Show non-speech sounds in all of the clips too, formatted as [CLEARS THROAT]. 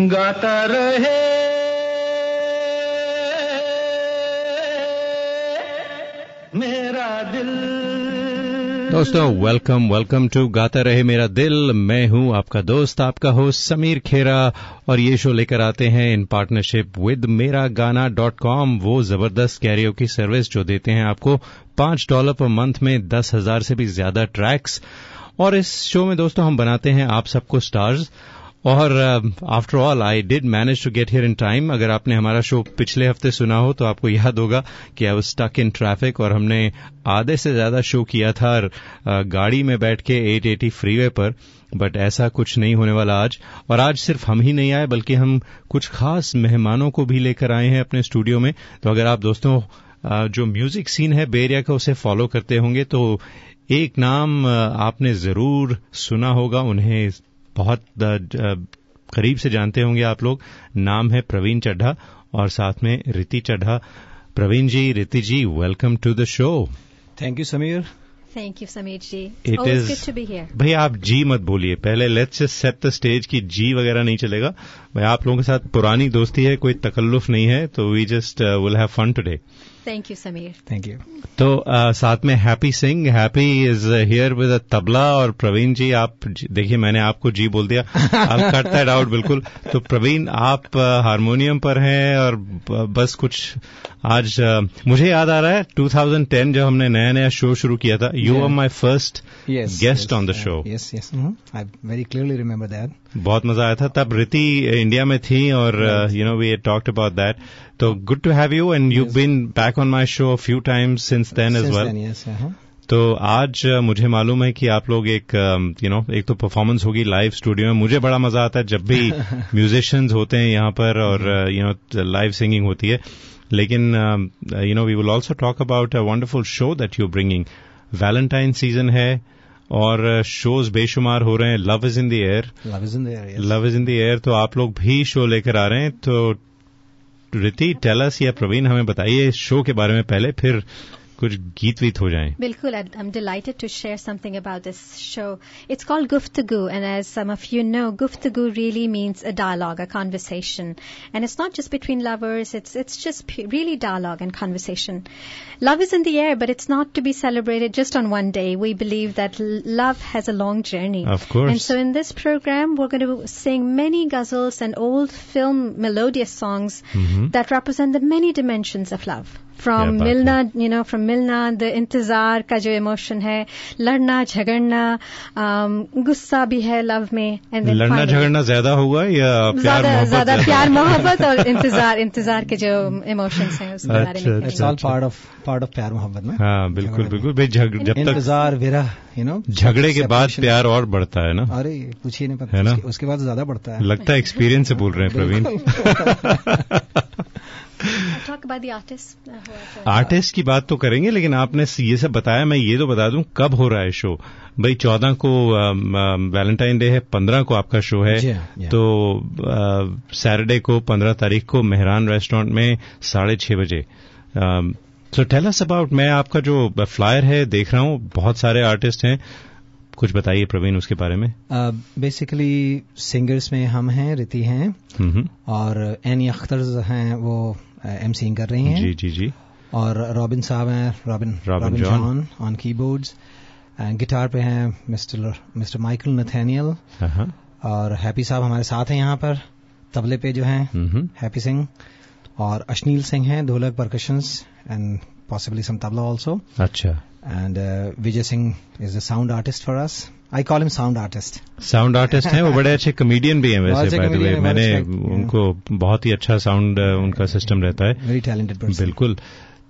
गाता रहे। मेरा दिल। दोस्तों वेलकम वेलकम टू गाता रहे मेरा दिल। मैं हूँ आपका दोस्त, आपका होस्ट समीर खेरा। और ये शो लेकर आते हैं इन पार्टनरशिप विद मेरा गाना डॉट कॉम वो ज़बरदस्त कैरियो की सर्विस जो देते हैं आपको पाँच डॉलर पर मंथ में दस हज़ार से भी ज़्यादा ट्रैक्स और इस शो में दोस्तों, हम बनाते हैं आप सबको स्टार्स और after all I did manage to get here in time अगर आपने हमारा शो पिछले हफ़्ते सुना हो तो आपको याद होगा कि I was stuck in traffic और हमने आधे से ज़्यादा शो किया था uh, गाड़ी में बैठ के 880 फ्रीवे पर बट ऐसा कुछ नहीं होने वाला आज। और आज सिर्फ़ हम ही नहीं आए बल्कि हम कुछ खास मेहमानों को भी लेकर आए हैं अपने स्टूडियो में। तो अगर आप दोस्तों uh, जो म्यूज़िक सीन है बेरिया का उसे फॉलो करते होंगे तो एक नाम uh, आपने ज़रूर सुना होगा उन्हें बहुत करीब से जानते होंगे आप लोग। नाम है प्रवीण चड्ढा और साथ में Riti Chadha. Praveen ji Riti ji welcome to the show thank you Sameer thank you Sameer ji it is भाई आप जी मत बोलिए। पहले लेट्स सेट द स्टेज की जी वगैरह नहीं चलेगा। भाई आप लोगों के साथ पुरानी दोस्ती है कोई तकल्लुफ नहीं है तो we just will have fun today thank you Sameer thank you तो uh, साथ में Happy Singh Happy is here with a tabla और प्रवीण जी आप देखिए मैंने आपको जी बोल दिया। आप कट दैट आउट बिल्कुल। तो प्रवीण आप हारमोनियम पर हैं और बस कुछ आज uh, मुझे याद आ रहा है 2010 जब हमने नया नया शो शुरू किया था। You are my first guest on the show yes yes I very clearly remember that बहुत मज़ा आया था। तब रिति इंडिया में थी और you know we talked about that तो good to have you and you been back on my show few times since then as well तो आज मुझे मालूम है कि आप लोग एक यू नो एक तो परफॉर्मेंस होगी लाइव स्टूडियो में। मुझे बड़ा मज़ा आता है जब भी [LAUGHS] म्यूजिशियंस होते हैं यहाँ पर और यू नो लाइव सिंगिंग होती है। लेकिन you know we will also talk about a wonderful show that you bringing Valentine season है और शोज़ बेशुमार हो रहे हैं। Love is in the air love is in the air love is in the air तो आप लोग भी शो लेकर आ रहे हैं। तो रिति टेलस या प्रवीण हमें बताइए इस शो के बारे में पहले फिर कुछ गीत वीत हो जाएँ बिल्कुल I'm delighted to share something about this show. It's called Guftagu, and as some of you know, Guftagu really means a dialogue, a conversation, and it's not just between lovers. It's it's just really dialogue and conversation. Love is in the air, but it's not to be celebrated just on one day. We believe that love has a long journey. Of course. And so in this program, we're going to sing many ghazals and old film melodious songs mm-hmm. that represent the many dimensions of love. From मिलना you know, from milna, the intizar का जो emotion है, लड़ना, झगड़ना, गुस्सा भी है love में. And लड़ना झगड़ना ज़्यादा होगा या प्यार मोहब्बत? ज़्यादा प्यार [LAUGHS] मोहब्बत और इंतज़ार इंतज़ार के जो इमोशंस हैं उसके बारे में. प्यार मोहब्बत. हाँ बिल्कुल बिल्कुल। भाई जब तक इंतज़ार विरह यू नो झगड़े के बाद प्यार और बढ़ता है ना? अरे पूछिए नहीं पता। है ना? उसके बाद ज़्यादा बढ़ता है। लगता है एक्सपीरियंस से बोल रहे हैं प्रवीण। [LAUGHS] [LAUGHS] आर्टिस्ट की बात तो करेंगे लेकिन आपने ये सब बताया मैं ये तो बता दूँ कब हो रहा है शो भाई चौदह को वैलेंटाइन डे है पंद्रह को आपका शो है तो सैटरडे को पंद्रह तारीख को मेहरान रेस्टोरेंट में साढ़े छह बजे। सो टेल अस अबाउट मैं आपका जो फ्लायर है देख रहा हूँ बहुत सारे आर्टिस्ट हैं। कुछ बताइए प्रवीण उसके बारे में। बेसिकली uh, सिंगर्स में हम हैं रिति हैं और एनी अख्तर हैं वो एम uh, कर रही हैं। जी जी जी। और रॉबिन साहब हैं Robin Robin John. On keyboards guitar पे हैं मिस्टर मिस्टर माइकल नथेनियल। और हैप्पी साहब हमारे साथ हैं यहाँ पर। तबले पे जो हैं हैप्पी सिंह। और अशनील सिंह हैं dholak percussions and possibly some tabla also. Acha. And uh, Vijay Singh is a sound artist for us. Call call him sound artist. Sound artist हैं वो बड़े अच्छे कमेडियन भी हैं वैसे बाय द वे मैंने उनको बहुत ही अच्छा साउंड उनका सिस्टम रहता है। वेरी टैलेंटेड पर्सन बिल्कुल।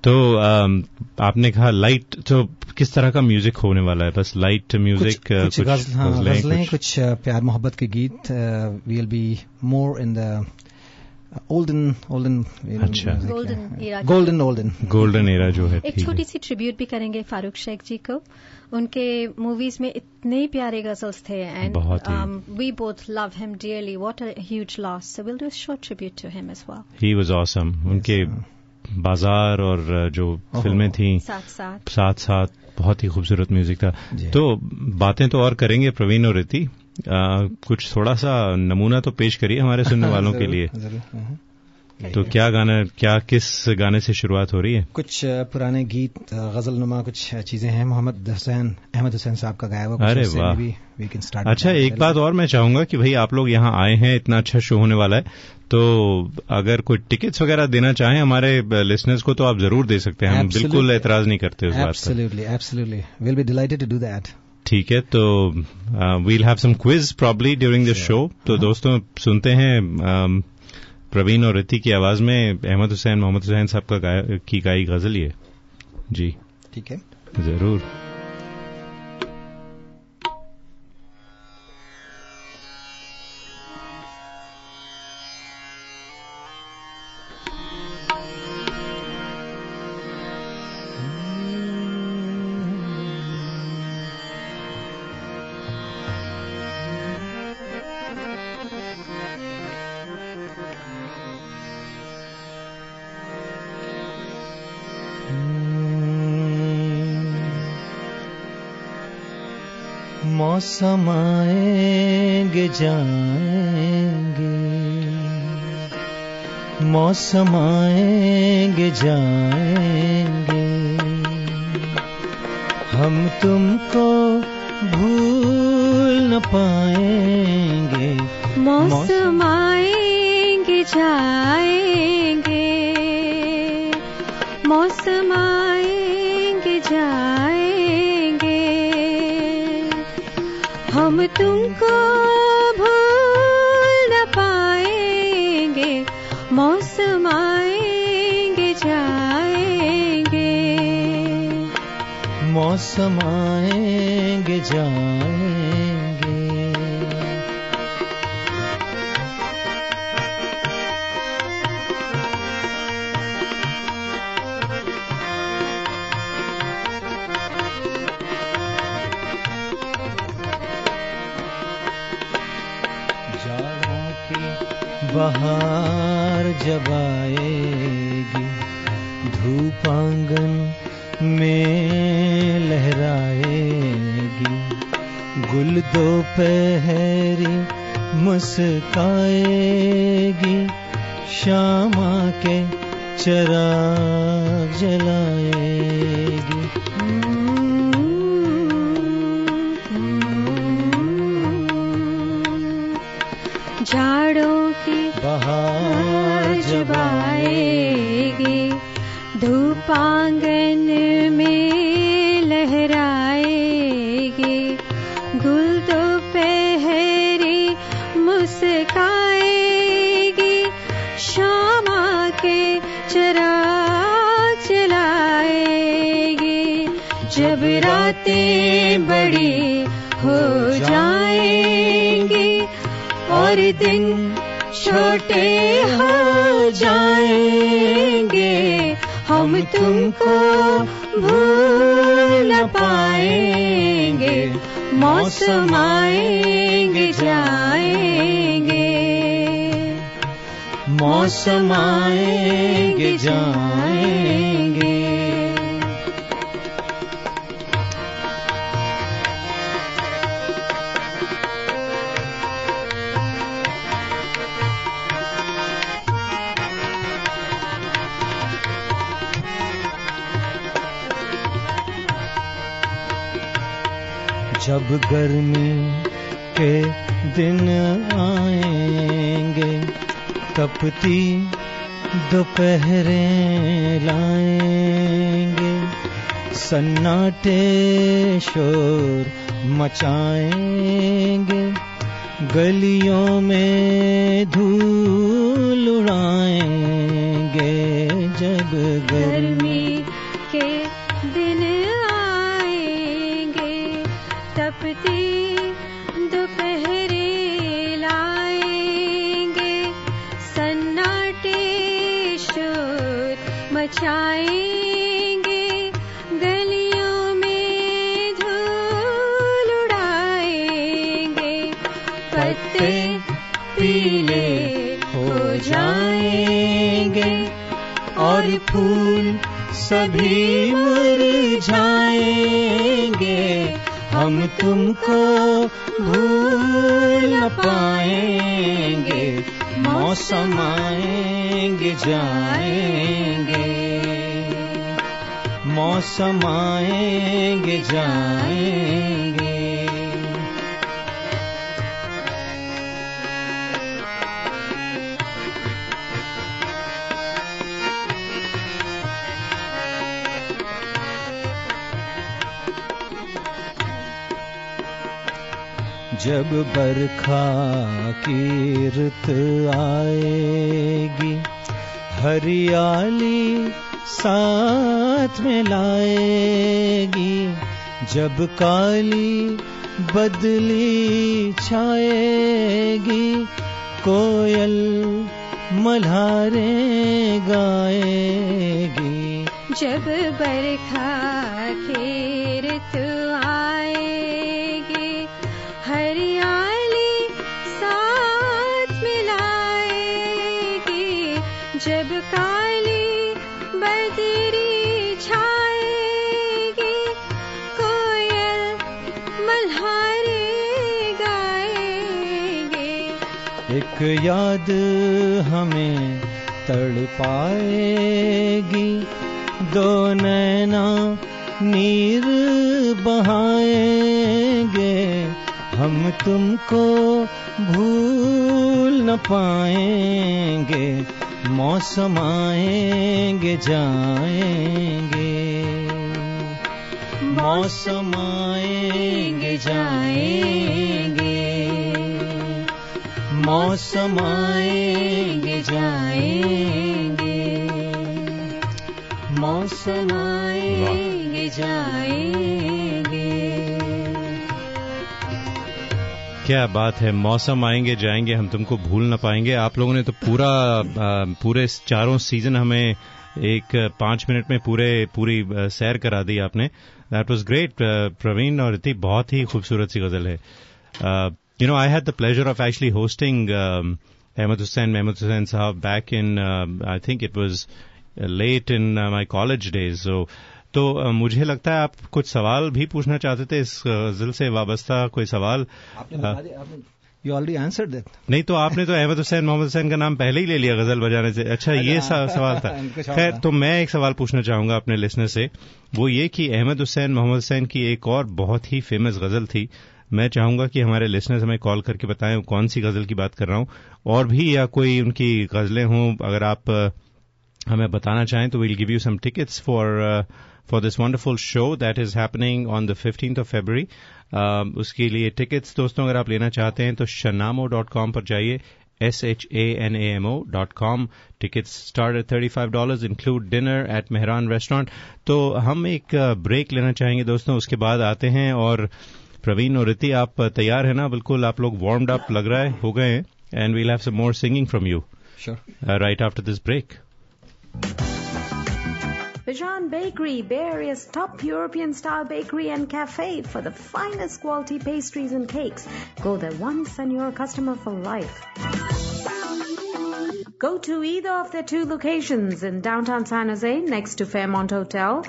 तो आपने कहा लाइट तो किस तरह का म्यूज़िक होने वाला है? बस लाइट म्यूज़िक कुछ, कुछ, कुछ, हाँ, कुछ, कुछ प्यार मोहब्बत के गीत will be more in the olden olden अच्छा। Golden era golden olden golden era जो है एक छोटी सी ट्रिब्यूट भी करेंगे फारूक शेख जी को। उनके मूवीज़ में इतने प्यारे गजल्स थे and we both love him dearly what a huge loss so will do short tribute to him as well he was awesome उनके बाज़ार और जो फ़िल्में थी साथ साथ। साथ साथ बहुत ही खूबसूरत म्यूज़िक था। तो बातें तो और करेंगे प्रवीण और रिति। कुछ थोड़ा सा नमूना तो पेश करिए हमारे [LAUGHS] सुनने वालों के लिए। तो क्या गाना क्या किस गाने से शुरुआत हो रही है? कुछ पुराने गीत गज़ल नुमा कुछ चीज़ें हैं। मोहम्मद हुसैन अहमद हुसैन साहब का गाया हुआ अरे वाह। अच्छा एक बात और मैं चाहूँगा कि भाई आप लोग यहाँ आए हैं इतना अच्छा शो होने वाला है। तो अगर कोई टिकट्स वगैरह देना चाहें हमारे लिसनर्स को तो आप ज़रूर दे सकते हैं। हम बिल्कुल एतराज़ नहीं करते उस बात पर। Will be delighted to do that ठीक है तो we'll have some quiz probably during this show तो दोस्तों सुनते हैं प्रवीण और रिति की आवाज़ में अहमद हुसैन मोहम्मद हुसैन साहब का गाय, की गाई गज़ल ये। जी। ठीक है। ज़रूर। मौसम आएँगे जाएँगे। मौसम आएँगे जाएँगे। हम तुमको भूल न पाएँगे आएँगे जाएँगे। मौसम आएँगे जाएँगे। जाड़ों की बहार जब आएगी धूप आँगन में लहराएगी। गुल दो पहरी मुस्काएगी श्यामा के चरा जलाएगी और दिन छोटे हो जाएँगे। हम तुमको भूल न पाएँगे। मौसम आएँगे, जाएँगे। मौसम आएँगे, जाएँगे। जब गर्मी के दिन आएँगे, तपती दोपहरें लाएँगे। सन्नाटे शोर मचाएँगे, गलियों में धूल उड़ाएँगे। जब गर्मी फूल सभी मुरझाएँगे हम हम तुमको भूल पाएँगे। मौसम आएँगे जाएँगे। मौसम आएँगे जाएँगे। जब बरखा की रुत आएगी, हरियाली साथ में लाएगी। जब काली बदली छाएगी, कोयल मल्हारे गाएगी। जब बरखा की एक याद हमें तड़ पाएगी दो नैना नीर बहाएँगे। हम तुमको भूल न पाएँगे। मौसम आएँगे, जाएँगे। मौसम आएँगे, जाएँगे। मौसम आएँगे जाएँगे। मौसम आएँगे जाएँगे। क्या बात है, मौसम आएँगे, जाएँगे, हम तुमको भूल ना पाएँगे। आप लोगों ने तो पूरा पूरे चारों सीज़न हमें एक, पाँच मिनट में पूरे, पूरी सैर करा दी आपने। दैट वाज ग्रेट प्रवीण, और इतनी बहुत ही खूबसूरत सी गज़ल है। You know I had the pleasure of actually hosting Ahmed Hussain Mahmood Hussain sahab back in I think it was late in my college days so तो uh, मुझे लगता है आप कुछ सवाल भी पूछना चाहते थे इस गज़ल से वाबस्ता कोई सवाल? यू ऑलरेडी आंसर दैट नहीं तो आपने तो अहमद हुसैन मोहम्मद हुसैन का नाम पहले ही ले लिया गज़ल बजाने से। अच्छा ये सवाल था। [LAUGHS] खैर तो मैं एक सवाल पूछना चाहूँगा अपने लिसनर से। वो ये कि अहमद हुसैन मोहम्मद हुसैन की एक और बहुत ही फ़ेमस गज़ल थी मैं चाहूँगा कि हमारे लिसनर्स हमें कॉल करके बताएँ, कौन सी गज़ल की बात कर रहा हूँ। और भी या कोई उनकी गजलें हों, अगर आप हमें बताना चाहें तो we'll give you some tickets for for this wonderful show that is happening on the fifteenth of February उसके लिए टिकट्स दोस्तों, अगर आप लेना चाहते हैं तो शनामो डॉट कॉम पर जाइए। S H A N A M O dot com tickets start thirty five dollar include dinner at Mehran restaurant तो हम एक ब्रेक लेना चाहेंगे, दोस्तों, उसके बाद आते हैं और प्रवीण और रिति आप तैयार है ना बिल्कुल आप लोग वार्म्ड अप लग रहा है हो गए हैं and we'll have some more singing from you right after this break Bijan Bakery, Bay Area's top European style bakery and cafe for the finest quality pastries and cakes. Go there once and you're a customer for life. Go to either of their two locations in downtown San Jose next to Fairmont Hotel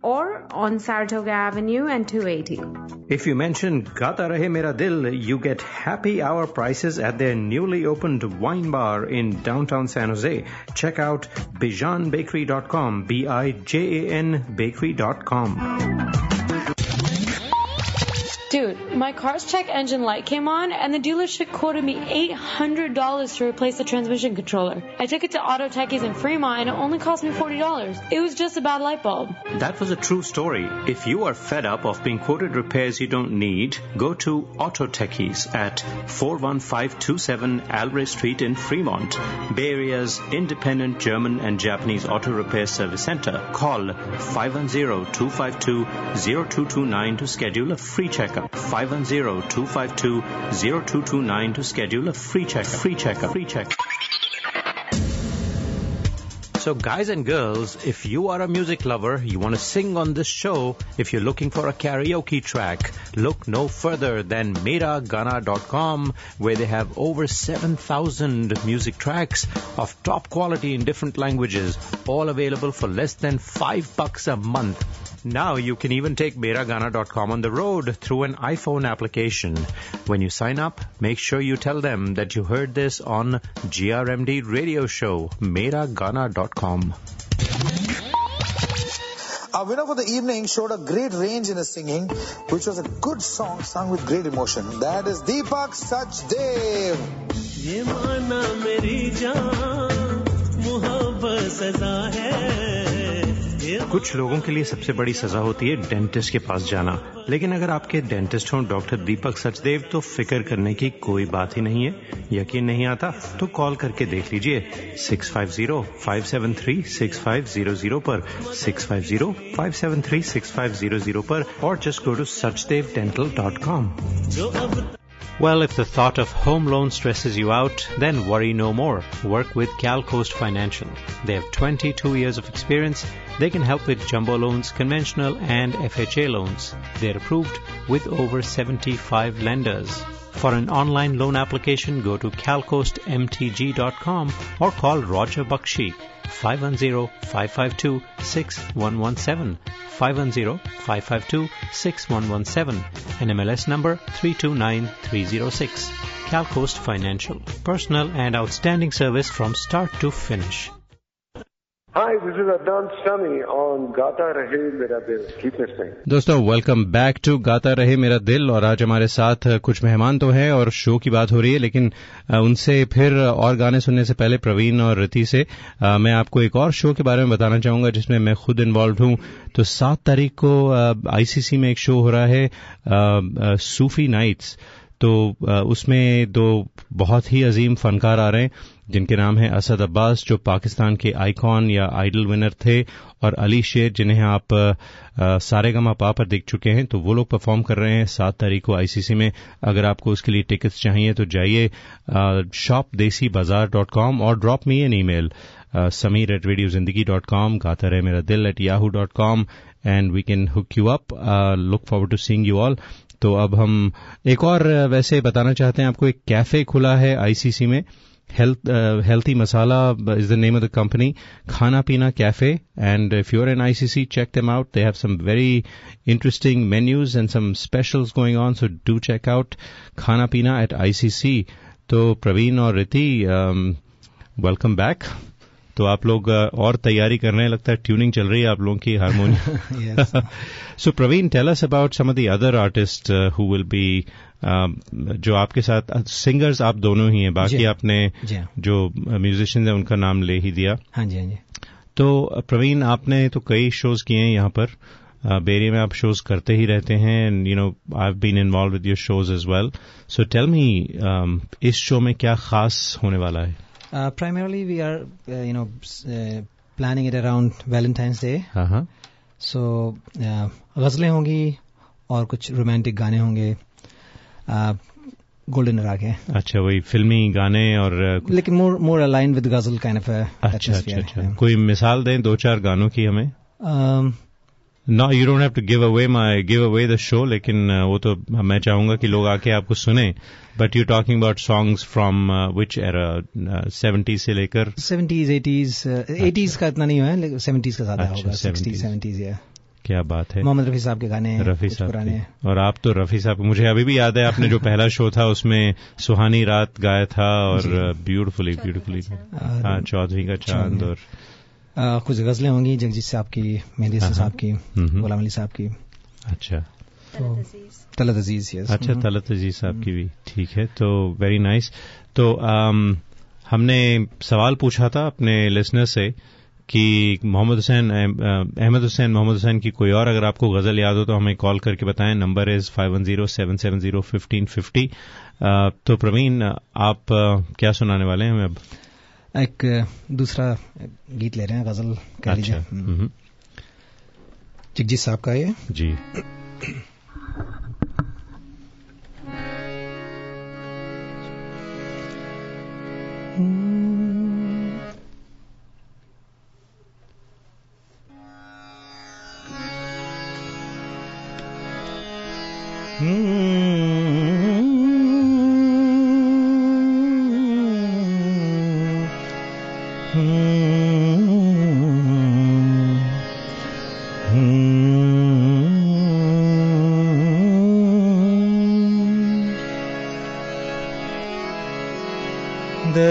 or on Saratoga Avenue and 280. If you mention Gata Rahe Mera Dil, you get happy hour prices at their newly opened wine bar in downtown San Jose. Check out bijanbakery.com, B-I-J-A-N bakery.com. Dude, my car's check engine light came on and the dealership quoted me $800 to replace the transmission controller. I took it to Auto Techies in Fremont and it only cost me $40. It was just a bad light bulb. That was a true story. If you are fed up of being quoted repairs you don't need, go to Auto Techies at 41527 Alray Street in Fremont, Bay Area's independent German and Japanese auto repair service center. Call 510-252-0229 to schedule a free checkup. 510-252-0229 to schedule a free checkup. Free checkup. Free checkup. So, guys and girls, if you are a music lover, you want to sing on this show, if you're looking for a karaoke track, look no further than MeraGana.com, where they have over 7,000 music tracks of top quality in different languages, all available for less than five bucks a month. Now you can even take Meragana.com on the road through an iPhone application. When you sign up, make sure you tell them that you heard this on GRMD radio show, Meragana.com. Our winner for the evening showed a great range in his singing, which was a good song sung with great emotion. That is Deepak Sachdev. ये माना मेरी जान मोहब्बत सजा है कुछ लोगों के लिए सबसे बड़ी सजा होती है डेंटिस्ट के पास जाना। लेकिन अगर आपके डेंटिस्ट हों, डॉक्टर दीपक सचदेव तो फ़िक्र करने की कोई बात ही नहीं है। यकीन नहीं आता? तो कॉल करके देख लीजिए। Six five zero five seven three six five zero zero पर। Six five zero five seven three six five zero zero पर। और just go to Sachdev dental dot com Well, if the thought of home loan stresses you out, then worry no more. Work with CalCoast Financial. They have 22 years of experience. They can help with jumbo loans, conventional and FHA loans. They are approved with over 75 lenders. For an online loan application, go to calcoastmtg.com or call Roger Bakshi 510-552-6117 510-552-6117 and MLS number 329306 CalCoast Financial personal and outstanding service from start to finish दोस्तों welcome back to Gaata Rahe Mera दिल और आज हमारे साथ कुछ मेहमान तो हैं और शो की बात हो रही है, लेकिन उनसे फिर और गाने सुनने से पहले प्रवीण और रति से मैं आपको एक और शो के बारे में बताना चाहूँगा जिसमें मैं खुद इन्वॉल्व हूँ। तो सात तारीख को आईसीसी में एक शो हो रहा है सूफी नाइट्स तो उसमें दो बहुत ही अजीम फनकार आ रहे हैं, जिनके नाम है असद अब्बास, जो पाकिस्तान के आइकॉन या आइडल विनर थे, और अली शेर, जिन्हें आप सारे गमा पा पर देख चुके हैं। तो वो लोग परफॉर्म कर रहे हैं सात तारीख को आईसीसी में। अगर आपको उसके लिए टिकट्स चाहिए तो जाइए shop Desi Bazaar dot com और drop me an email Sameer at radio Zindagi dot com Gaata Rahe Mera Dil at Yahoo dot com and we can hook you up look forward to seeing you all तो अब हम एक और वैसे बताना चाहते हैं, आपको एक कैफ़े खुला है आईसीसी में। Health healthy masala is the name of the company. Khana Peena cafe, and if you're in ICC check them out. They have some very interesting menus and some special going on, so do check out. Khana Peena at ICC तो प्रवीण और रिति welcome back. तो आप लोग और तैयारी कर रहे हैं लगता है ट्यूनिंग चल रही है आप लोगों की harmonium so Praveen tell us about some of the other artist who will be जो आपके साथ सिंगर्स आप दोनों ही हैं बाकी आपने। जो। म्यूजिशियंस हैं उनका नाम ले ही दिया। हाँ जी हाँ जी। तो प्रवीण आपने तो कई शोज़ किए हैं यहाँ पर। बेरिया में आप शोज़ करते ही रहते हैं and you know I been involved with your shows as well so tell me इस शो में क्या खास होने वाला है? Uh, primarily, we are, uh, you know, uh, planning it around Valentine's Day. Uh-huh. So, गजलें होंगी और कुछ रोमांटिक गाने होंगे गोल्डन era के अच्छा वही फिल्मी गाने और लेकिन more more align with ghazal kind of अच्छा अच्छा अच्छा कोई मिसाल दें दो चार गानों की हमें um, no you don't have to give away my give away the show लेकिन वो तो मैं चाहूँगा कि लोग आके आपको सुने but you talking about songs from which era seventies से लेकर? सेवेंटीज एटीज एटीज का इतना नहीं हुआ है सेवेंटीज का ज़्यादा होगा सिक्सटीज सेवेंटीज या क्या बात है। मोहम्मद रफी साहब के गाने रफी साहब और आप तो रफी साहब मुझे अभी भी याद है आपने जो [LAUGHS] पहला शो था उसमें सुहानी रात गाया था और ब्यूटिफुली ब्यूटिफुली हाँ चौधरी का चाँद और कुछ गजलें होंगी जगजीत साहब की मेहदी साहब की गुलाम अली साहब की। अच्छा। तलत अज़ीज़ यस अच्छा तलत अज़ीज़ साहब की भी ठीक है तो वेरी नाइस तो हमने सवाल पूछा था अपने लिसनर से कि मोहम्मद हुसैन अहमद हुसैन मोहम्मद हुसैन की कोई और अगर आपको गज़ल याद हो तो हमें कॉल करके बताएँ। Number is five one zero seven seven zero fifteen fifty तो प्रवीण आप क्या सुनाने वाले हैं हमें अब? एक दूसरा गीत ले रहे हैं गज़ल कह लीजिए। अच्छा, जगजीत साहब का ये? जी। [CLEARS THROAT] da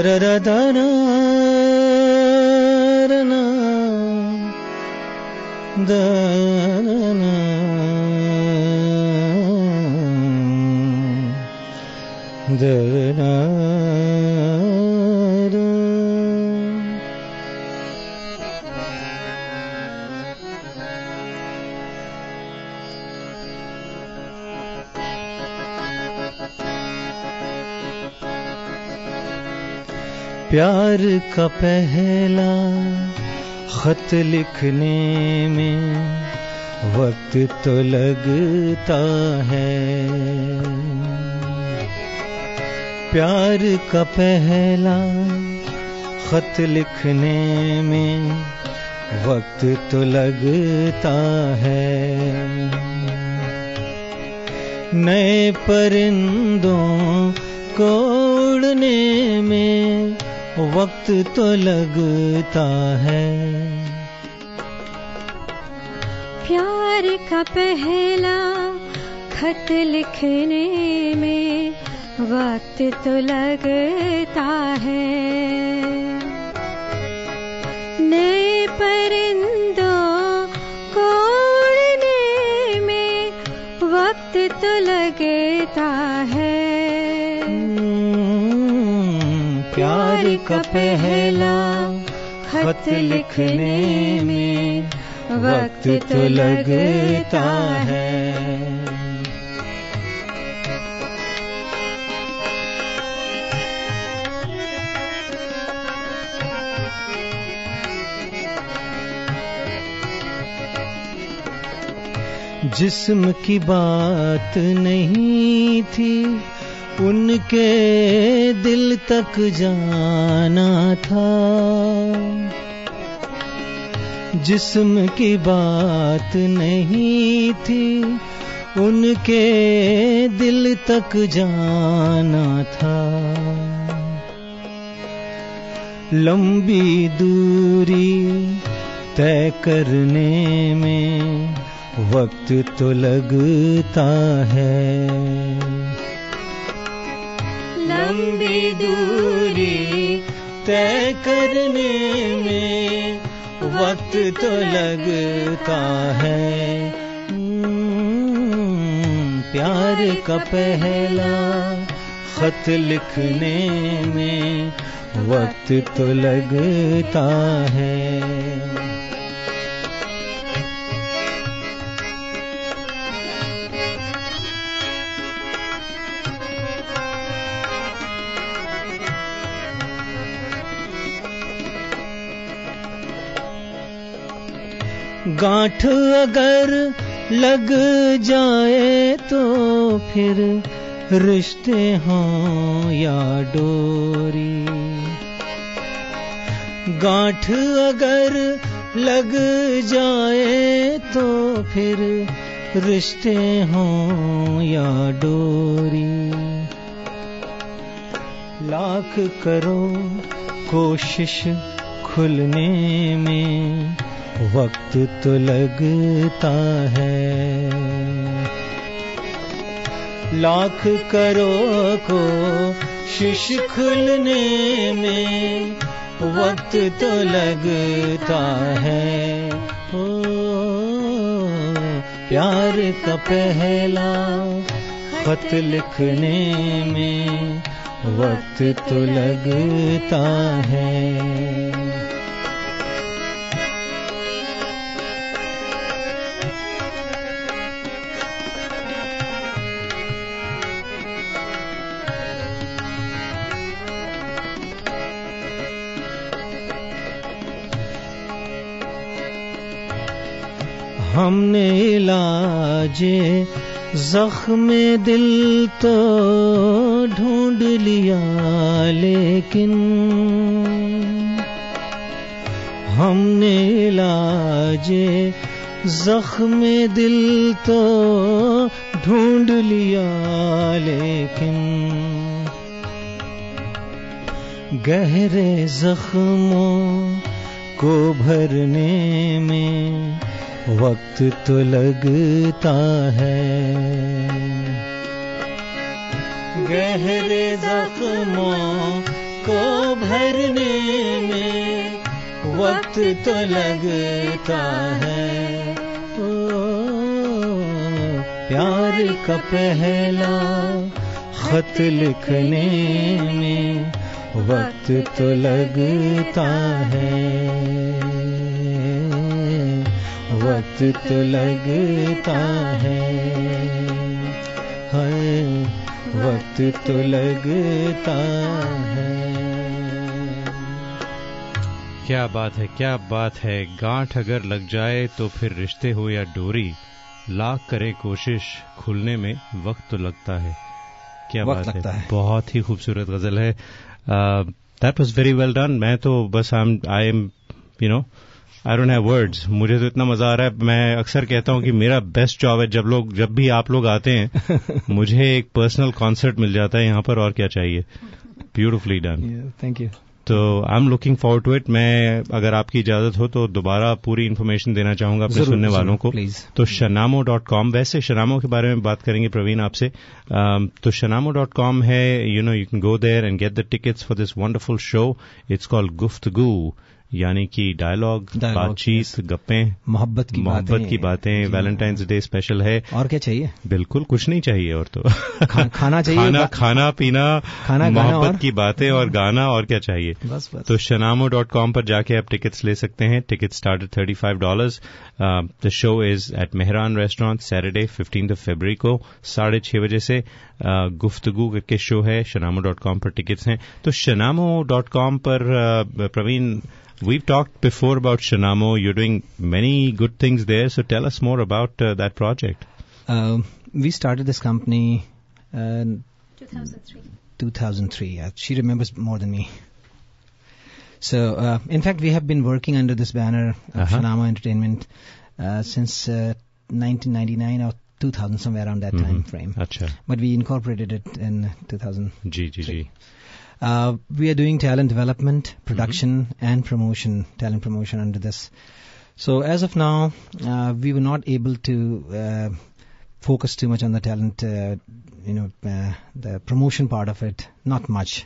da da da प्यार का पहला खत लिखने में वक्त तो लगता है। प्यार का पहला खत लिखने में वक्त तो लगता है। नए परिंदों को उड़ने में वक्त तो लगता है। प्यार का पहला खत लिखने में वक्त तो लगता है। नए परिंदों को उड़ने में वक्त तो लगता है। का पहला खत लिखने में वक्त तो लगता है। जिस्म की बात नहीं थी उनके दिल तक जाना था। जिस्म की बात नहीं थी, उनके दिल तक जाना था। लंबी दूरी तय करने में वक्त तो लगता है। लंबी दूरी तय करने में वक्त तो लगता है। प्यार का पहला खत लिखने में वक्त तो लगता है। गांठ अगर लग जाए तो फिर रिश्ते हों या डोरी। गांठ अगर लग जाए तो फिर रिश्ते हों या डोरी। लाख करो कोशिश खुलने में वक्त तो लगता है। लाख करो को शिश खुलने में वक्त तो लगता है। ओ, प्यार का पहला खत लिखने में वक्त तो लगता है। हमने इलाज, जख्म दिल तो ढूंढ लिया, लेकिन हमने इलाज, जख्म दिल तो ढूंढ लिया, लेकिन गहरे जख्मों को भरने में वक्त तो लगता है। गहरे जख्मों को भरने में वक्त तो लगता है। ओ, प्यार का पहला खत लिखने में वक्त तो लगता है। वक्त तो लगता है। है वक्त तो लगता है। क्या बात है क्या बात है। गांठ अगर लग जाए तो फिर रिश्ते हो या डोरी लाख करे कोशिश खुलने में वक्त तो लगता है। क्या वक्त बात लगता है। है। बहुत ही खूबसूरत गज़ल है। That was very well done मैं तो बस I am you know I don't have words मुझे तो इतना मज़ा आ रहा है। मैं अक्सर कहता हूँ कि मेरा बेस्ट जॉब है जब लोग जब भी आप लोग आते हैं [LAUGHS] मुझे एक पर्सनल कॉन्सर्ट मिल जाता है। यहाँ पर और क्या चाहिए? ब्यूटिफुली डन थैंक यू तो I am looking for to it मैं अगर आपकी इजाज़त हो तो दोबारा पूरी इन्फॉर्मेशन देना चाहूँगा अपने सुनने वालों को। please. तो शनामो डॉट कॉम वैसे शनामो के बारे में बात करेंगे प्रवीण आपसे। तो शनामो डॉट कॉम है you know you can go there and get the tickets for this wonderful show it's called Guft Guftagu यानी कि डायलॉग बातचीत गप्पे मोहब्बत की मोहब्बत बातें की बातें वैलेंटाइंस डे स्पेशल है। और क्या चाहिए? बिल्कुल कुछ नहीं चाहिए और तो। खा, खाना चाहिए? खाना खाना पीना खाना, मोहब्बत की बातें और गाना और क्या चाहिए? बस बस। तो शनामो डॉट कॉम पर जाके आप टिकट्स ले सकते हैं। Ticket start thirty five dollar the show is at Mehran restaurant Saturday fifteen February को साढ़े छह बजे से uh, गुफ्तगु करके शो है। शनामो डॉट कॉम पर टिकट्स हैं। तो शनामो डॉट कॉम पर uh, Praveen We've talked before about Shanamo. You're doing many good things there. So tell us more about uh, that project. Uh, we started this company uh, 2003. 2003. Yeah, she remembers more than me. So, uh, in fact, we have been working under this banner of Uh-huh. Shanama Entertainment uh, since uh, 1999 or 2000, somewhere around that time frame. Acha. But we incorporated it in 2000. Ji, ji, ji. Uh, we are doing talent development, production, and promotion, talent promotion under this. So as of now, uh, we were not able to uh, focus too much on the talent, uh, you know, uh, the promotion part of it. Not much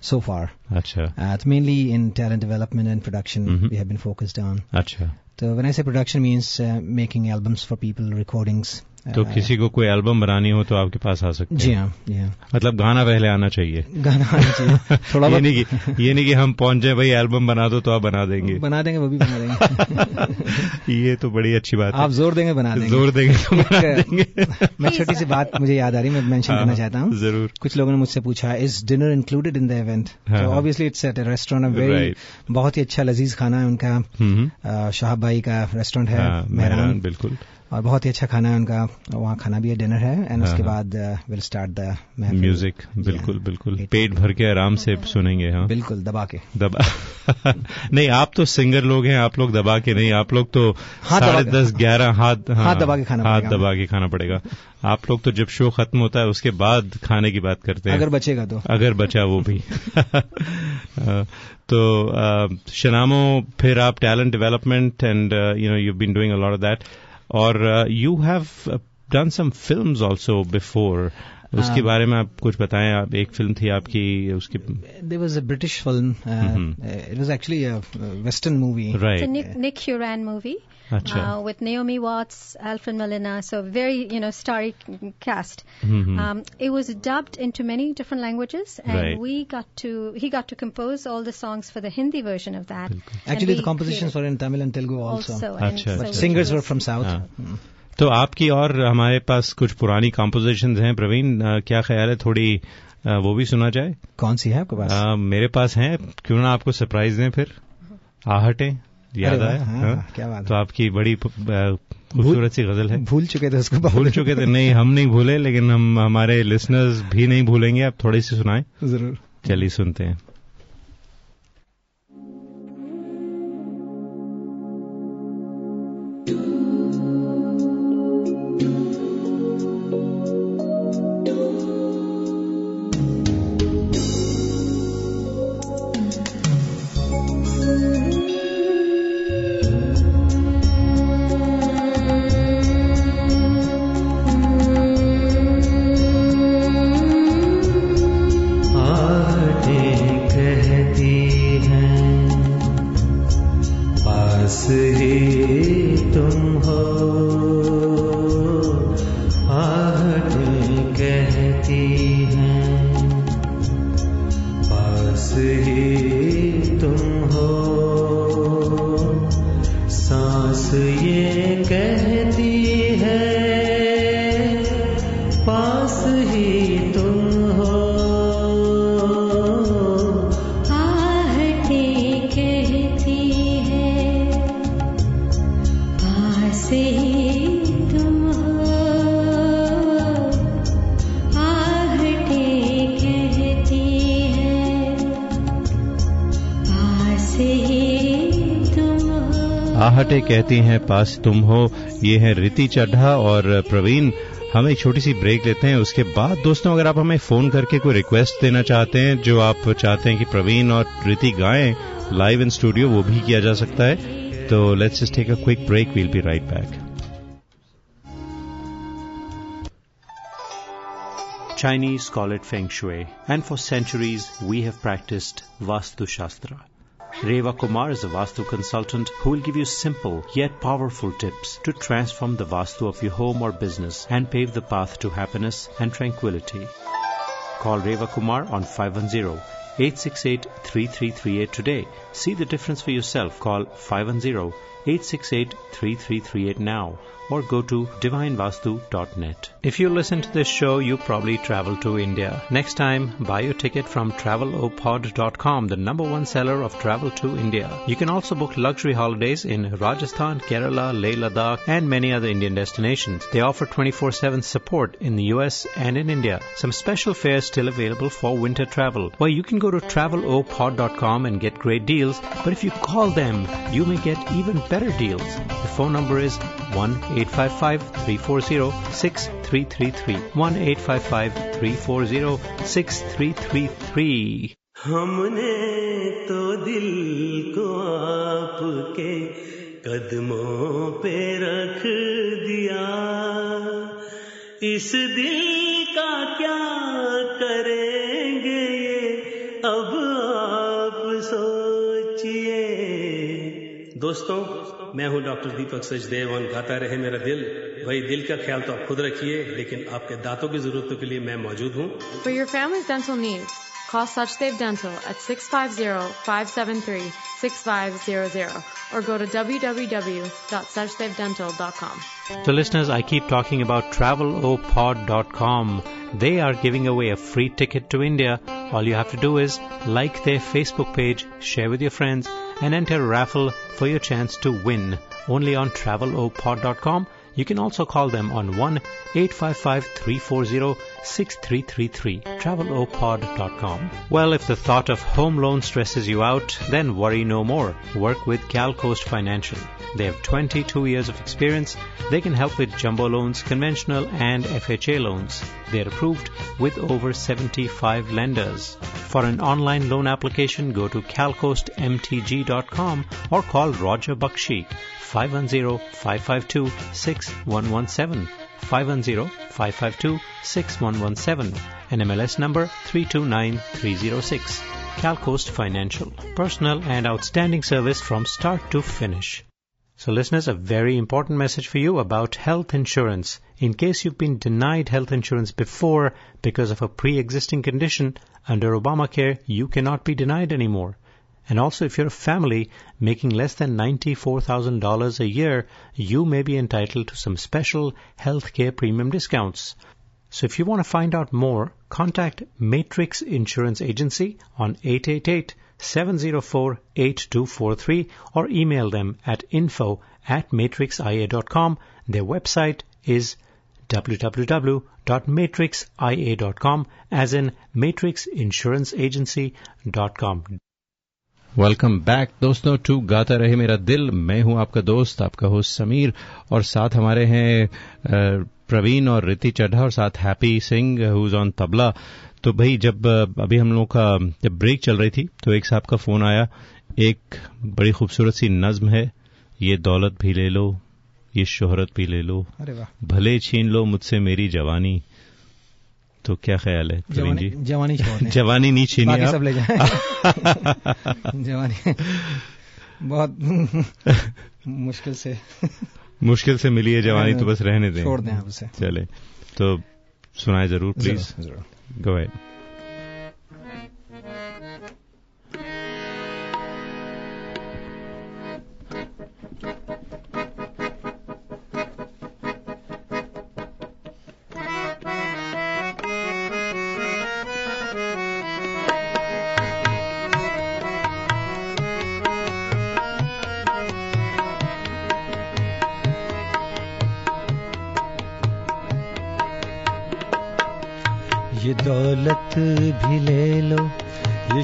so far. Acha. Uh, it's mainly in talent development and production Mhm. we have been focused on. Acha. So when I say production, means uh, making albums for people, recordings. तो uh, किसी को कोई album बनानी हो तो आपके पास आ सकते जी हैं जी हाँ। मतलब गाना पहले आना चाहिए। गाना आना चाहिए। थोड़ा ये नहीं कि ये नहीं कि हम पहुँच जाए भाई एल्बम बना दो तो आप बना देंगे। बना देंगे वो भी बना देंगे। [LAUGHS] ये तो बड़ी अच्छी बात आप ज़ोर देंगे बना देंगे। ज़ोर देंगे तो बना देंगे। मैं छोटी सी बात मुझे याद आ रही मैं मेंशन हाँ, करना चाहता हूँ। ज़रूर। कुछ लोगों ने मुझसे पूछा is dinner included in the event. Obviously it's at restaurant very बहुत ही अच्छा लजीज खाना है उनका। हम्म, शाहब भाई का रेस्टोरेंट है हाँ, मेहरान बिल्कुल। और बहुत ही अच्छा खाना है उनका वहाँ खाना भी है डिनर है एंड हाँ, उसके हाँ। बाद विल स्टार्ट द म्यूज़िक बिल्कुल बिल्कुल। पेट भर के आराम से सुनेंगे हाँ। बिल्कुल दबा के। दबा [LAUGHS] नहीं आप तो सिंगर लोग हैं आप लोग दबा के नहीं आप लोग तो हाथ साढ़े दस ग्यारह हाथ हाँ, हाथ दबा के खाना हाथ। दबा के खाना पड़ेगा। आप लोग तो जब शो खत्म होता है उसके बाद खाने की बात करते हैं। अगर बचेगा तो। अगर बचा वो भी। [LAUGHS] तो शनामो फिर आप talent development and you know you been doing a lot of that और you have done some films also before उसके Um, बारे में आप कुछ बताएँ आप एक फ़िल्म थी आपकी उसकी there was a British film uh, Mhm. uh, it was actually a, a western movie It's a right Nick, Nick Huran movie अच्छा uh, with Naomi Watts, Alfred Molina, so very you know starry cast. Hmm, Um, it was dubbed into many different languages, and Right. we got to he got to compose all the songs for the Hindi version of that. And actually we the compositions were in Tamil and Telugu also, also, and अच्छा, so अच्छा। it singers were was- from south हाँ। Mm. तो आपकी और हमारे पास कुछ पुरानी composition हैं प्रवीण अ, क्या ख्याल है थोड़ी अ, वो भी सुना जाए कौन सी है आपके पास अ, मेरे पास हैं क्यों ना आपको सरप्राइज दें फिर आहटे याद आया? हाँ, हाँ? क्या बात तो आपकी बड़ी खूबसूरत सी गज़ल है। भूल चुके थे उसको भूल चुके थे। नहीं हम नहीं भूले लेकिन हम हमारे लिसनर्स भी नहीं भूलेंगे। आप थोड़ी सी सुनाएँ। ज़रूर। चलिए सुनते हैं। पास तुम हो आहटें कहती है, पास तुम हो। आहटे कहती हैं, पास तुम हो। ये है रिति चड्ढा और प्रवीण। हम एक छोटी सी ब्रेक लेते हैं, उसके बाद दोस्तों, अगर आप हमें फ़ोन करके कोई रिक्वेस्ट देना चाहते हैं, जो आप चाहते हैं कि प्रवीण और रिति गाएँ लाइव इन स्टूडियो वो भी किया जा सकता है। So let's just take a quick break. We'll be right back. Chinese call it Feng Shui, and for centuries we have practiced Vastu Shastra. Reva Kumar is a Vastu consultant who will give you simple yet powerful tips to transform the Vastu of your home or business and pave the path to happiness and tranquility. Call Reva Kumar on 510 510-868-3338 today. See the difference for yourself. Call 510-868-3338 now or go to divinevastu.net. If you listen to this show, you probably travel to India. Next time, buy your ticket from travelopod.com, the number one seller of travel to India. You can also book luxury holidays in Rajasthan, Kerala, Leh Ladakh, and many other Indian destinations. They offer 24-7 support in the US and in India. Some special fares still available for winter travel. Well, you can go to travelopod.com and get great deals, but if you call them, you may get even better deals. The phone number is 1-855-340-6333. 1-855-340-6333. हमने तो दिल को आपके कदमों पे रख दिया इस दिल का क्या करेंगे ये अब आप सोचिए दोस्तों मैं हूं डॉक्टर दीपक सचदेव और गाता रहे मेरा दिल भाई दिल का ख्याल तो आप खुद रखिए लेकिन आपके दांतों की जरूरतों के लिए मैं मौजूद हूं For your family's dental needs, call Suchdev Dental at 650-573-6500 or go to www.suchdevdental.com. So, listeners, I keep talking about travelopod.com. They are giving away a free ticket to India. All you have to do is like their Facebook page, share with your friends, and enter a raffle for your chance to win. Only on travelopod.com. You can also call them on 1 855 340 6333. Travelopod.com. Well, if the thought of home loan stresses you out, then worry no more. Work with CalCoast Financial. They have 22 years of experience. They can help with jumbo loans, conventional and FHA loans. They are approved with over 75 lenders. For an online loan application, go to calcoastmtg.com or call Roger Bakshi 510-552-6117. 510-552-6117. NMLS number 329306. CalCoast Financial. Personal and outstanding service from start to finish. So listeners, a very important message for you about health insurance. In case you've been denied health insurance before because of a pre-existing condition, under Obamacare, you cannot be denied anymore. And also, if you're a family making less than $94,000 a year, you may be entitled to some special healthcare premium discounts. So if you want to find out more, contact Matrix Insurance Agency on 888-704-8243 or email them at info at matrixia.com. Their website is www.matrixia.com as in matrixinsuranceagency.com. Welcome back दोस्तों to गाता रहे मेरा दिल। मैं हूँ आपका दोस्त आपका host Sameer और साथ हमारे हैं प्रवीण और रिति चड्ढा और साथ Happy Singh who's on tabla. तो भाई जब अभी हम लोगों का जब ब्रेक चल रही थी तो एक साहब का फ़ोन आया। एक बड़ी खूबसूरत सी नज्म है। ये दौलत भी ले लो ये शोहरत भी ले लो। भले छीन लो मुझसे मेरी जवानी। तो क्या ख्याल है प्रवीण जी? जवानी जवानी नहीं छीनी बाकी सब ले जाए। [LAUGHS] जवानी। बहुत [LAUGHS] मुश्किल से। मुश्किल से मिली है जवानी तो बस रहने दें। छोड़ दें आप उसे। चले तो सुनाए ज़रूर प्लीज़ गो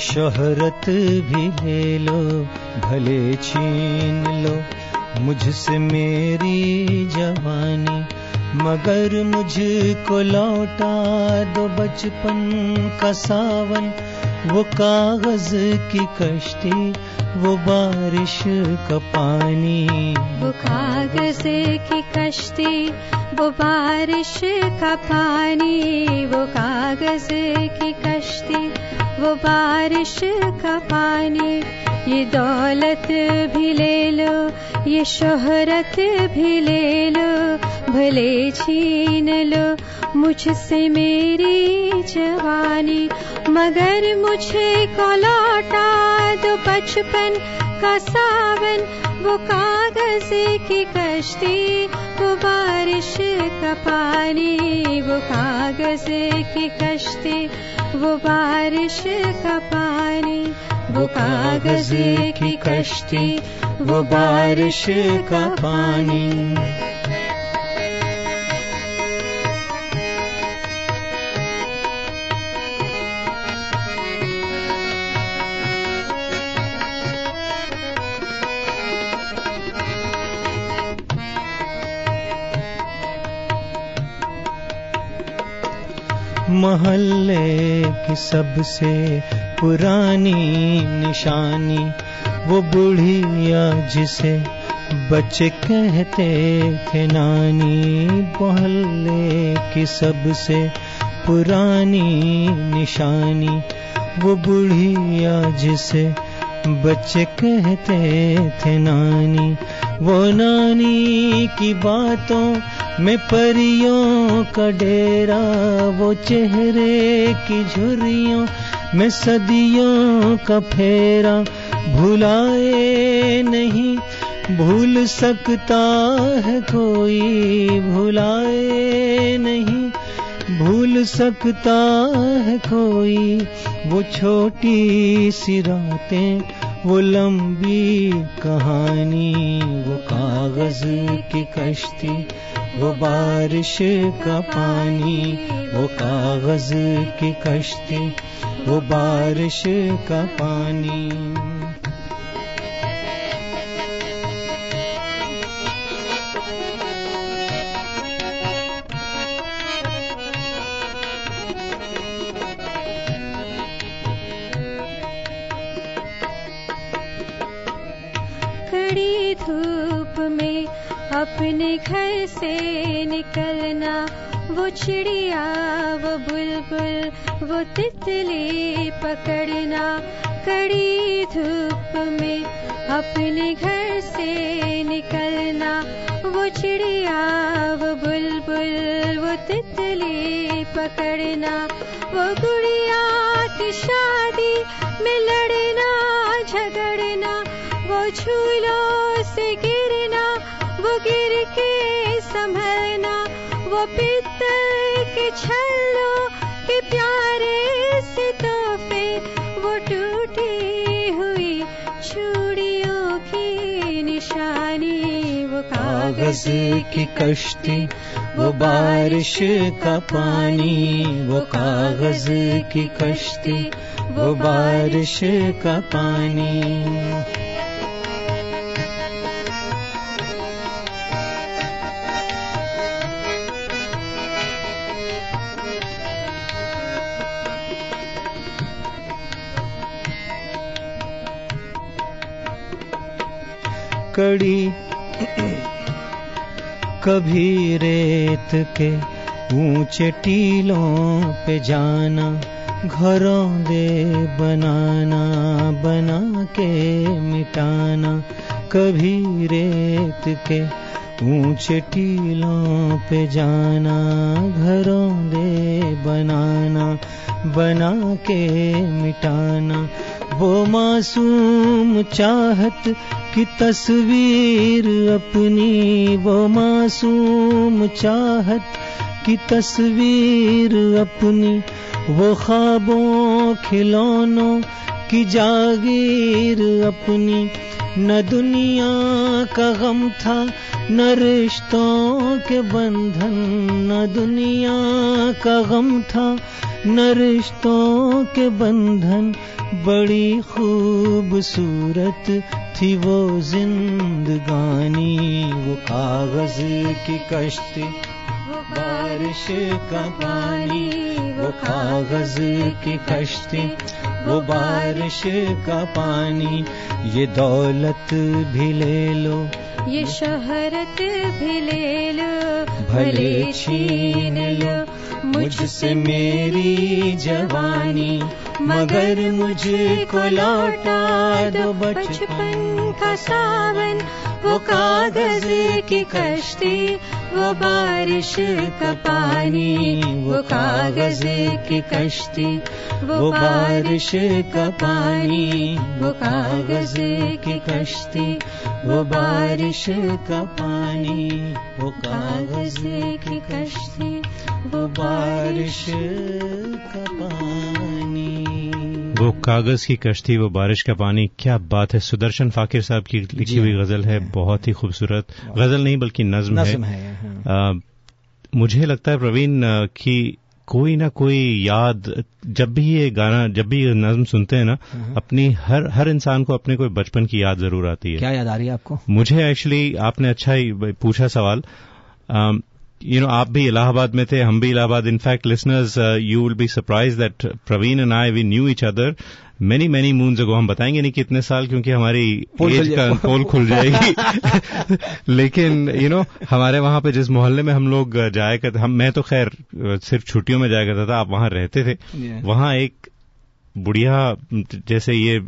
शोहरत भी भले छीन लो मुझसे मेरी जवानी, मगर मुझको लौटा दो बचपन का सावन। वो कागज़ की कश्ती, वो बारिश का पानी। वो कागज़ की कश्ती, वो बारिश का पानी। वो कागज़ की कश्ती, वो बारिश का पानी। ये दौलत भी ले लो, ये शोहरत भी ले लो, भले छीन लो, मुझसे मेरी जवानी, मगर मुझे को लौटा दो बचपन का सावन, वो कागज़ की कश्ती, वो बारिश का पानी, वो कागज़ की कश्ती, वो बारिश का पानी। वो कागज़ की कश्ती वो बारिश का पानी। महल्ले की सबसे पुरानी निशानी, वो बुढ़िया जिसे बच्चे कहते थे नानी, मोहल्ले की सबसे पुरानी निशानी, वो बुढ़िया जिसे बच्चे कहते थे नानी। वो नानी की बातों में परियों का डेरा, वो चेहरे की झुर्रियों में सदियों का फेरा भुलाए नहीं, भूल सकता है कोई, भुलाए नहीं, भूल सकता है कोई। वो छोटी सी रातें वो लंबी कहानी, वो कागज़ की कश्ती, वो बारिश का पानी, वो कागज़ की कश्ती, वो बारिश का पानी। अपने घर से निकलना, वो चिड़िया, वो बुलबुल, वो तितली पकड़ना। कड़ी धूप में अपने घर से निकलना, वो चिड़िया, वो बुलबुल, वो तितली पकड़ना। वो गुड़िया की शादी में लड़ना, झगड़ना, वो झूलों से गिरना वो गिर के संभलना, वो पित्तल के छल्लों के प्यारे से तोहफे वो टूटी हुई चूड़ियों की निशानी, वो कागज़ की कश्ती, वो बारिश का पानी, वो कागज़ की कश्ती, वो बारिश का पानी। कड़ी कभी रेत के ऊँचे टीलों पे जाना, घरों दे बनाना, बना के मिटाना। कभी रेत के ऊँचे टीलों पे जाना, घरों दे बनाना, बना के मिटाना। वो मासूम चाहत की तस्वीर अपनी, वो मासूम चाहत की तस्वीर अपनी, वो ख्वाबों, खिलौनों की जागीर अपनी न दुनिया का गम था न रिश्तों के बंधन न दुनिया का गम था न रिश्तों के बंधन। बड़ी खूबसूरत थी वो जिंदगानी वो कागज़ की कश्ती वो बारिश का पानी वो कागज़ की कश्ती। वो बारिश का पानी ये दौलत भी ले लो। ये शहरत भी ले लो भले छीन लो मुझसे मेरी जवानी मगर मुझको लौटा दो बचपन का सावन वो कागज़ की कश्ती वो बारिश का पानी वो कागज़ की कश्ती वो बारिश का पानी वो कागज़ की कश्ती वो बारिश का पानी वो कागज़ की कश्ती वो बारिश का पानी। वो कागज़ की कश्ती वो बारिश का पानी क्या बात है। सुदर्शन फाकिर साहब की लिखी हुई गज़ल है बहुत ही खूबसूरत। गज़ल नहीं बल्कि नज्म, नज्म है, है। आ, मुझे लगता है प्रवीण कि कोई ना कोई याद जब भी ये गाना जब भी ये नज्म सुनते हैं ना अपनी हर हर इंसान को अपने कोई बचपन की याद ज़रूर आती है। क्या याद आ रही है आपको? मुझे एक्चुअली आपने अच्छा ही पूछा सवाल। यू नो आप भी इलाहाबाद में थे हम भी Allahabad. In fact listeners you will be surprise that Praveen and I we knew each other many many moons ago हम बताएँगे नहीं कितने साल क्योंकि हमारी एज का पोल खुल जाएगी। [LAUGHS] लेकिन यू you नो know, हमारे वहाँ पे जिस मोहल्ले में हम लोग जाया करते हम मैं तो खैर सिर्फ़ छुट्टियों में जाया करता था आप वहाँ रहते थे। Yeah. वहाँ एक बुढ़िया जैसे ये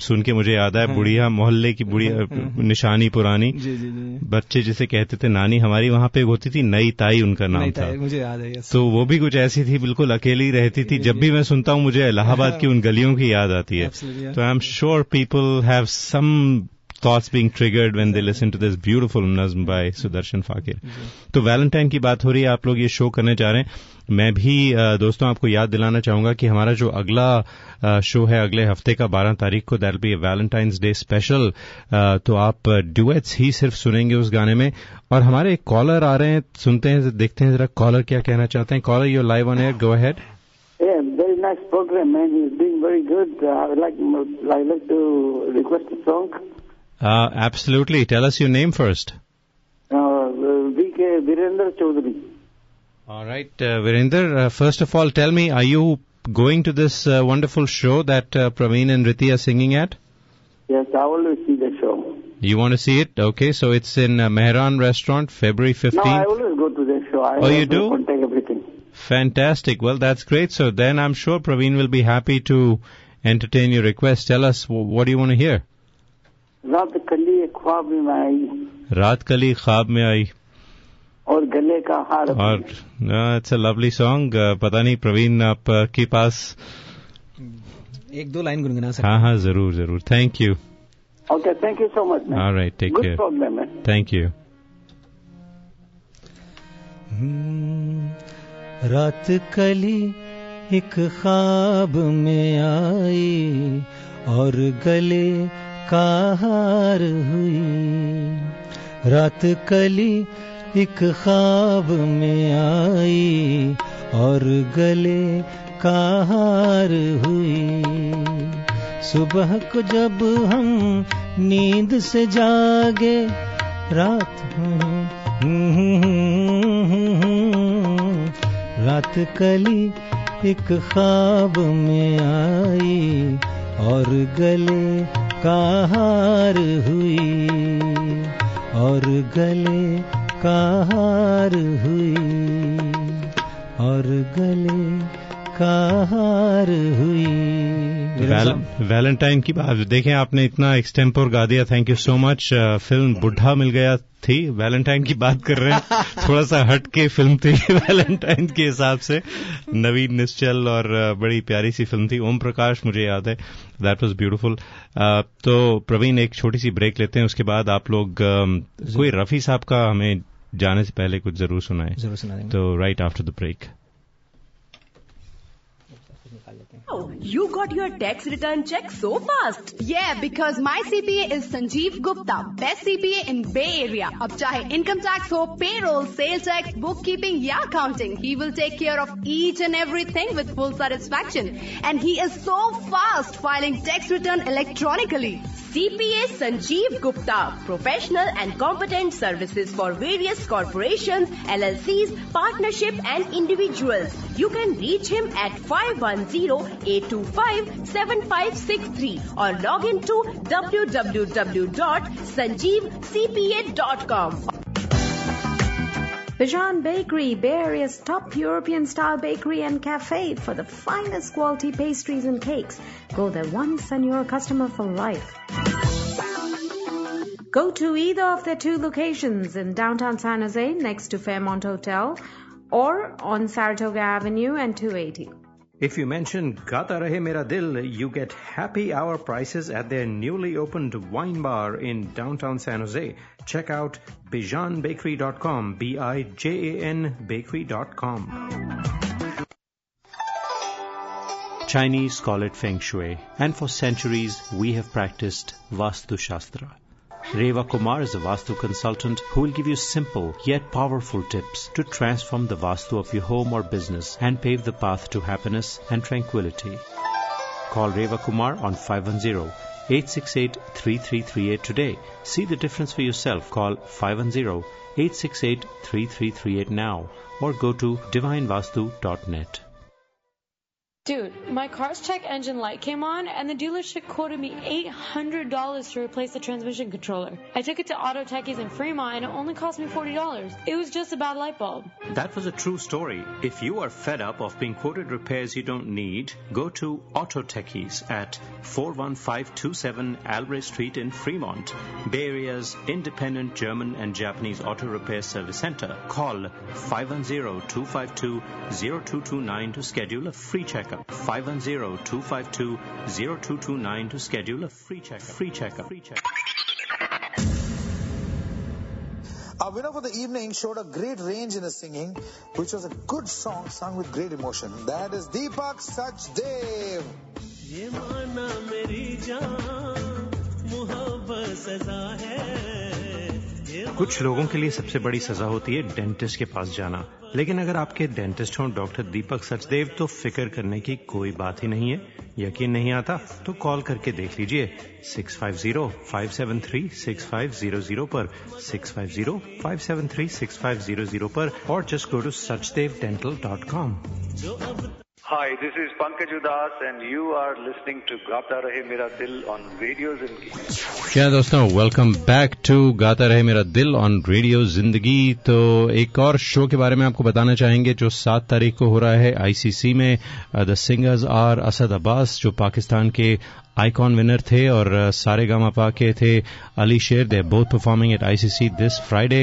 सुन के मुझे याद आया बुढ़िया मोहल्ले की बुढ़िया निशानी पुरानी। जी जी जी बच्चे जिसे कहते थे नानी हमारी वहाँ पे होती थी नई ताई उनका नाम था, मुझे याद है तो वो भी कुछ ऐसी थी बिल्कुल अकेली रहती थी। जब भी मैं सुनता हूँ मुझे इलाहाबाद की उन गलियों की याद आती है। तो I am sure people have some thoughts being triggered when they listen to this beautiful nazm by Sudarshan Faakir तो वैलेंटाइन की बात हो रही है आप लोग ये शो करने जा रहे हैं। मैं भी दोस्तों आपको याद दिलाना चाहूँगा कि हमारा जो अगला शो है अगले हफ़्ते का 12 तारीख को that be Valentine's day special तो आप ड्यूएट्स ही सिर्फ़ सुनेंगे उस गाने में। और हमारे एक कॉलर आ रहे हैं सुनते हैं देखते हैं जरा कॉलर क्या कहना चाहते हैं। Caller your live on air go ahead Yeah, very nice program, man. He's doing very good. Uh, I would like, I would like to request a song. Absolutely tell us your name first Uh, V.K. Virendra Chaudhary. All right, uh, Virender, uh, first of all, tell me, are you going to this uh, wonderful show that uh, Praveen and Riti are singing at? Yes, I always see the show. You want to see it? Okay, so it's in uh, Mehran Restaurant, February 15th. No, I always go to the show. I Oh, you do? contact everything. Fantastic. Well, that's great. So then I'm sure Praveen will be happy to entertain your request. Tell us, what do you want to hear? रात कली एक ख्वाब में आई। रात कली ख्वाब में आई। और गले का हार और इट्स अ लवली सॉन्ग पता नहीं प्रवीण आप uh, के पास? एक दो लाइन गुनगुना सकते हाँ हाँ। ज़रूर ज़रूर। Thank you okay thank you so much All right, take good care. Problem है थैंक यू रात कली एक ख्वाब में आई और गले का हार हुई। रात कली एक ख्वाब में आई और गले का हार हुई। सुबह को जब हम नींद से जागे, रात रात कली एक ख्वाब में आई और गले का हार हुई, और गले का हार हुई, और गले का हार हुई। वैलेंटाइन की बात देखें आपने इतना एक्सटेम्पोर गा दिया thank you so much film Buddha Mil Gaya थी वैलेंटाइन की बात कर रहे हैं। [LAUGHS] थोड़ा सा हट के फ़िल्म थी [LAUGHS] वैलेंटाइन के हिसाब से। नवीन निश्चल और uh, बड़ी प्यारी सी फ़िल्म थी ओम प्रकाश मुझे याद है। दैट वाज ब्यूटीफुल तो प्रवीण एक छोटी सी ब्रेक लेते हैं उसके बाद आप लोग um, कोई रफी साहब का हमें जाने से पहले कुछ ज़रूर सुनाए। ज़रूर सुना तो right after the break निकाल लेते हैं Oh, you got your tax return check so fast. Yeah, because my CPA is Sanjeev Gupta, best CPA in Bay Area. अब चाहे income tax हो, payroll, sales tax, bookkeeping या accounting, he will take care of each and everything with full satisfaction. And he is so fast filing tax return electronically. CPA Sanjeev Gupta, professional and competent services for various corporations, LLCs, partnership and individuals. You can reach him at 510-825-7563 or log into www.sanjeevcpa.com. Bijan Bakery, Bay Area's top European style bakery and cafe for the finest quality pastries and cakes. Go there once and you're a customer for life. Go to either of their two locations in downtown San Jose next to Fairmont Hotel or on Saratoga Avenue and 280. If you mention Gata Rahe Mera Dil, you get happy hour prices at their newly opened wine bar in downtown San Jose. Check out bijanbakery.com, B-I-J-A-N bakery.com. Chinese call it Feng Shui, and for centuries we have practiced Vastu Shastra. Reva Kumar is a Vastu consultant who will give you simple yet powerful tips to transform the Vastu of your home or business and pave the path to happiness and tranquility. Call Reva Kumar on 510-868-3338 today. See the difference for yourself. Call 510-868-3338 now or go to divinevastu.net. Dude, my car's check engine light came on and the dealership quoted me $800 to replace the transmission controller. I took it to Auto Techies in Fremont and it only cost me $40. It was just a bad light bulb. That was a true story. If you are fed up of being quoted repairs you don't need, go to Auto Techies at 41527 Alray Street in Fremont, Bay Area's independent German and Japanese auto repair service center. Call 510-252-0229 to schedule a free checkup 510-252-0229 to schedule a free checkup. Free checkup. Free checkup. Our winner for the evening showed a great range in his singing, which was a good song sung with great emotion. That is Deepak Sachdev. ये माना मेरी जान मोहब्बत सजा है कुछ लोगों के लिए सबसे बड़ी सजा होती है डेंटिस्ट के पास जाना। लेकिन अगर आपके डेंटिस्ट हों, डॉक्टर दीपक सचदेव तो फ़िक्र करने की कोई बात ही नहीं है। यकीन नहीं आता? तो कॉल करके देख लीजिए। 650-573-6500 पर। 650-573-6500 पर। और just go to sachdevdental.com Hi, this is Pankaj Udas and you are listening to Gata Rahe Mera Dil on Radio Zindagi. क्या दोस्तों वेलकम बैक टू गाता रहे मेरा दिल ऑन रेडियो ज़िंदगी तो एक और शो के बारे में आपको बताना चाहेंगे जो सात तारीख को हो रहा है आईसीसी में the singers are Asad Abbas जो पाकिस्तान के आइकॉन विनर थे और सारे गामा पा के थे Ali Sher they both performing at ICC this Friday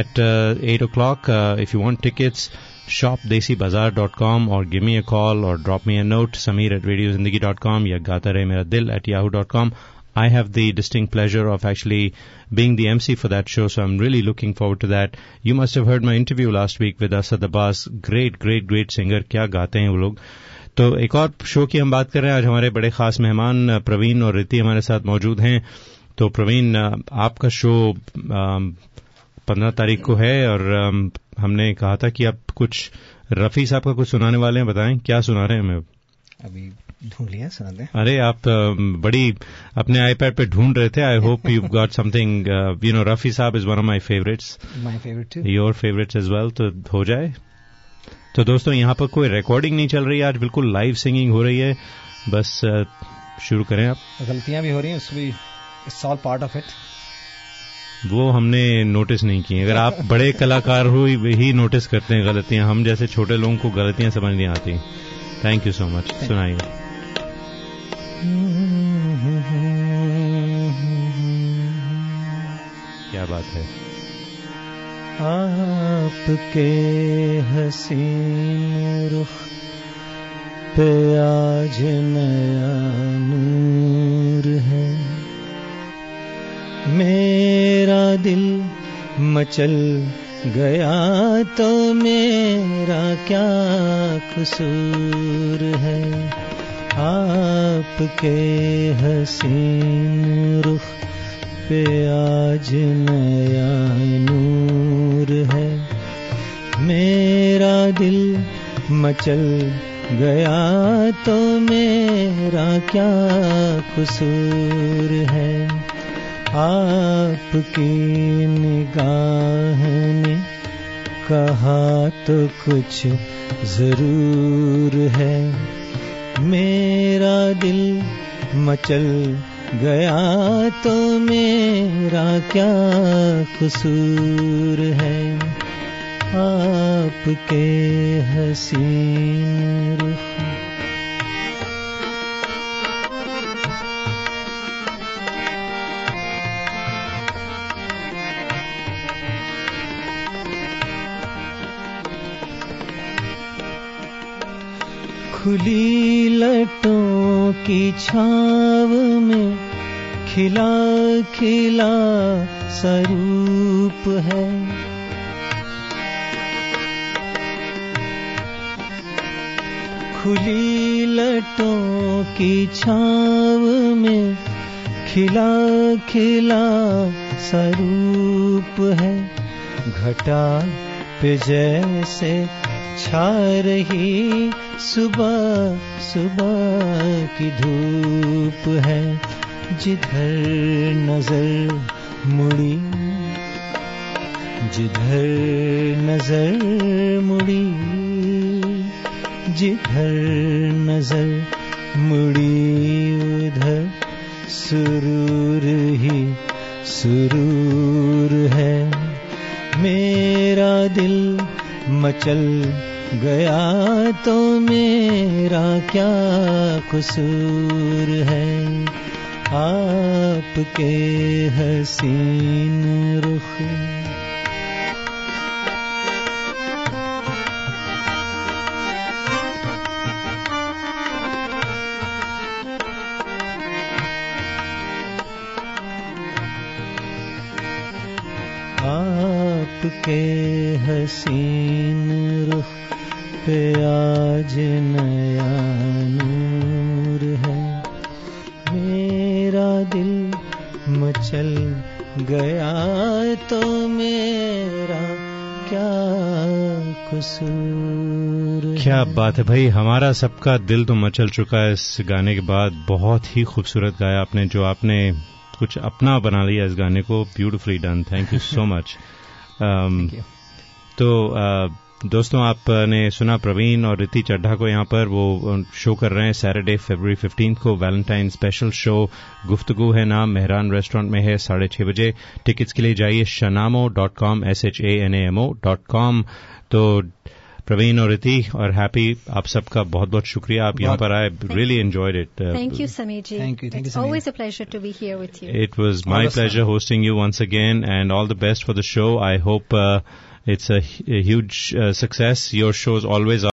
at eight o'clock if you want tickets shopdesibazaar.com or give me a call or drop me a note sameer at radiozindagi.com ya gata rahe mera dil at yahoo.com I have the distinct pleasure of actually being the MC for that show, so I'm really looking forward to that. You must have heard my interview last week with Asad Abbas. Great, great, great singer. क्या गाते हैं वो लोग तो एक और show की हम बात कर रहे हैं आज हमारे बड़े खास मेहमान प्रवीण और रिति हमारे साथ मौजूद हैं तो प्रवीण आपका शो पंद्रह तारीख को है और हमने कहा था कि आप कुछ रफी साहब का कुछ सुनाने वाले हैं बताएँ क्या सुना रहे हैं हमें अभी ढूंढ लिया सुनाते अरे आप बड़ी अपने आईपैड पे ढूंढ रहे थे I hope you got something you know Rafi sahab is one of my favourites my favourite your favourites as well तो हो जाए। तो दोस्तों यहाँ पर कोई रिकॉर्डिंग नहीं चल रही है आज बिल्कुल लाइव सिंगिंग हो रही है। बस शुरू करें आप। गलतियाँ भी हो रही हैं उसमें it's all part of it वो हमने नोटिस नहीं किए। अगर आप बड़े कलाकार हो ही नोटिस करते हैं गलतियाँ। हम जैसे छोटे लोगों को गलतियाँ समझ नहीं आती। थैंक यू सो मच सुनाइए। क्या बात है? आपके हसीन रुख पे आज नया नूर है। मेरा दिल मचल गया तो मेरा क्या कसूर है? आपके हसीन रुख पे आज नया नूर है। मेरा दिल मचल गया तो मेरा क्या कसूर है? आपकी निगाह ने कहा तो कुछ ज़रूर है। मेरा दिल मचल गया तो मेरा क्या कसूर है? आपके हसीन रुख खुली लटों की छाव में खिला खिला स्वरूप है। खुली लटों की छाव में खिला खिला स्वरूप है। घटा पे जैसे छा रही सुबह सुबह की धूप है, जिधर नज़र मुड़ी, जिधर नज़र मुड़ी, जिधर नज़र मुड़ी, उधर सुरूर ही सुरूर है। मचल गया तो मेरा क्या कसूर है? आपके हसीन रुख आपके हसीन रुख पे आज नया नूर है। मेरा दिल मचल गया तो मेरा क्या कसूर क्या बात है भाई हमारा सबका दिल तो मचल चुका है इस गाने के बाद। बहुत ही खूबसूरत गाया आपने जो आपने कुछ अपना बना लिया इस गाने को। Beautifully done thank you so much तो uh, दोस्तों आपने सुना प्रवीण और रिति चड्ढा को यहाँ पर वो शो कर रहे हैं सैटरडे फरवरी फिफ्टीन को वैलेंटाइन स्पेशल शो गुफ्तगु है नाम मेहरान रेस्टोरेंट में है साढ़े छह बजे। टिकट्स के लिए जाइए शनामो dot com S H A N A M O dot com तो प्रवीण और रिति और हैप्पी आप सबका बहुत बहुत शुक्रिया आप यहाँ पर आए really enjoyed it thank you Sameer ji thank you thank you always a pleasure to be here with you it was my pleasure hosting you once again and all the best for the show i hope uh, it's a, a huge uh, success your shows always